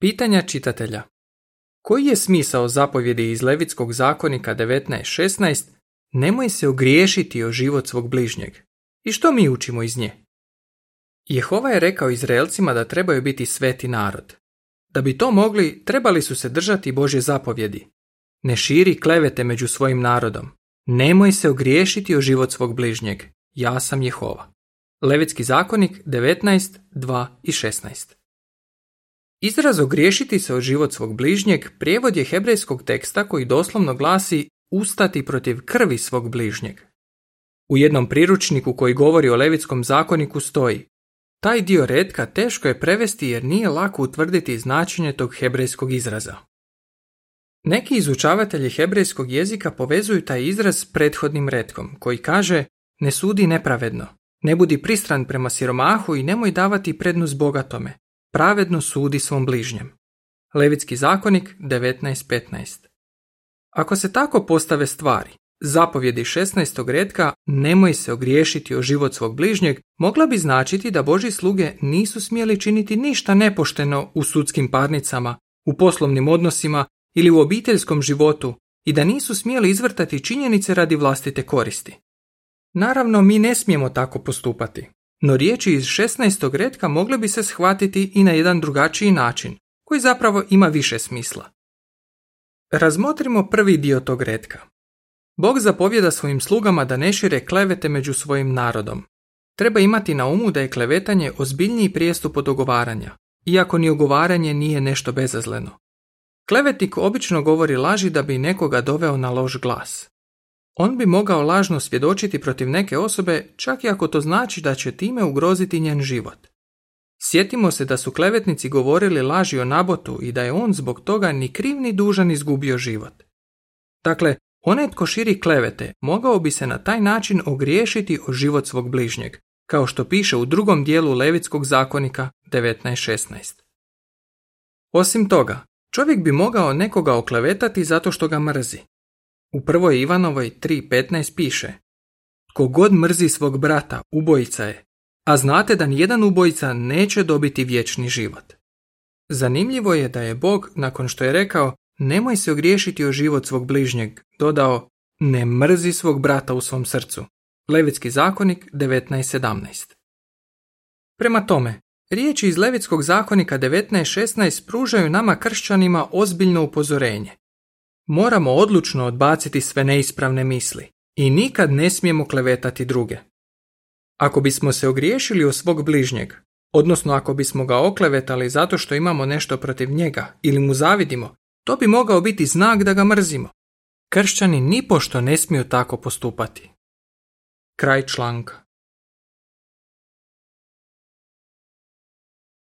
Pitanja čitatelja Koji je smisao zapovjedi iz Levitskog zakonika 19.16 Nemoj se ogriješiti o život svog bližnjeg? I što mi učimo iz nje? Jehova je rekao Izraelcima da trebaju biti sveti narod. Da bi to mogli, trebali su se držati Božje zapovjedi. Ne širi klevete među svojim narodom. Nemoj se ogriješiti o život svog bližnjeg. Ja sam Jehova. Levitski zakonik 19, 2 i 16. Izraz ogriješiti se o život svog bližnjeg prijevod je hebrejskog teksta koji doslovno glasi ustati protiv krvi svog bližnjeg. U jednom priručniku koji govori o levitskom zakoniku stoji taj dio redka teško je prevesti jer nije lako utvrditi značenje tog hebrejskog izraza. Neki izučavatelji hebrejskog jezika povezuju taj izraz s prethodnim redkom, koji kaže ne sudi nepravedno, ne budi pristran prema siromahu i nemoj davati prednost bogatome, pravedno sudi svom bližnjem. Levitski zakonik 19.15 Ako se tako postave stvari, zapovjedi 16. redka nemoj se ogriješiti o život svog bližnjeg mogla bi značiti da Boži sluge nisu smjeli činiti ništa nepošteno u sudskim parnicama, u poslovnim odnosima ili u obiteljskom životu i da nisu smjeli izvrtati činjenice radi vlastite koristi. Naravno, mi ne smijemo tako postupati, no riječi iz 16. redka mogle bi se shvatiti i na jedan drugačiji način, koji zapravo ima više smisla. Razmotrimo prvi dio tog redka. Bog zapovjeda svojim slugama da ne šire klevete među svojim narodom. Treba imati na umu da je klevetanje ozbiljniji prijestup od ogovaranja, iako ni ogovaranje nije nešto bezazleno. Klevetnik obično govori laži da bi nekoga doveo na loš glas. On bi mogao lažno svjedočiti protiv neke osobe čak i ako to znači da će time ugroziti njen život. Sjetimo se da su klevetnici govorili laži o nabotu i da je on zbog toga ni kriv ni dužan izgubio život. Dakle, onaj tko širi klevete mogao bi se na taj način ogriješiti o život svog bližnjeg, kao što piše u drugom dijelu Levitskog zakonika 19.16. Osim toga, čovjek bi mogao nekoga oklevetati zato što ga mrzi. U prvoj Ivanovoj 3.15 piše Tko god mrzi svog brata, ubojica je, a znate da nijedan ubojica neće dobiti vječni život. Zanimljivo je da je Bog, nakon što je rekao nemoj se ogriješiti o život svog bližnjeg, dodao ne mrzi svog brata u svom srcu. Levitski zakonik 19.17 Prema tome, riječi iz Levitskog zakonika 19.16 pružaju nama kršćanima ozbiljno upozorenje. Moramo odlučno odbaciti sve neispravne misli i nikad ne smijemo klevetati druge. Ako bismo se ogriješili o svog bližnjeg, odnosno ako bismo ga oklevetali zato što imamo nešto protiv njega ili mu zavidimo, to bi mogao biti znak da ga mrzimo. Kršćani nipošto ne smiju tako postupati. Kraj članka.